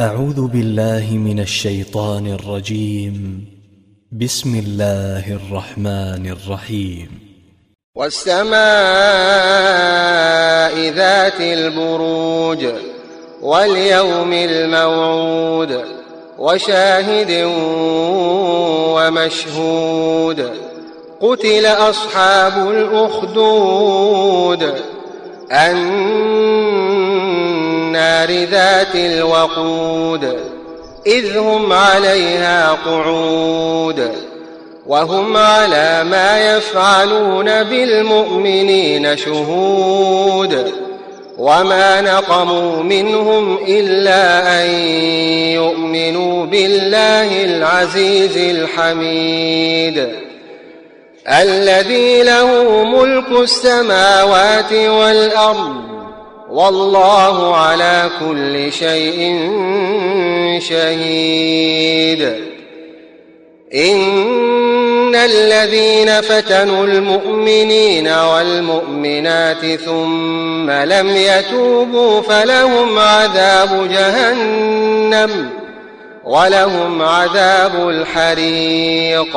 أعوذ بالله من الشيطان الرجيم. بسم الله الرحمن الرحيم. والسماء ذات البروج واليوم الموعود وشاهد ومشهود. قتل أصحاب الأخدود. النار ذات الوقود إذ هم عليها قعود. وهم على ما يفعلون بالمؤمنين شهود. وما نقموا منهم إلا أن يؤمنوا بالله العزيز الحميد. الذي له ملك السماوات والأرض والله على كل شيء شهيد. إن الذين فتنوا المؤمنين والمؤمنات ثم لم يتوبوا فلهم عذاب جهنم ولهم عذاب الحريق.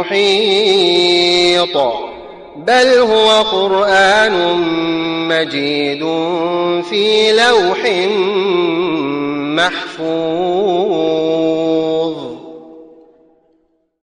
محيط. بل هو قرآن مجيد في لوح محفوظ.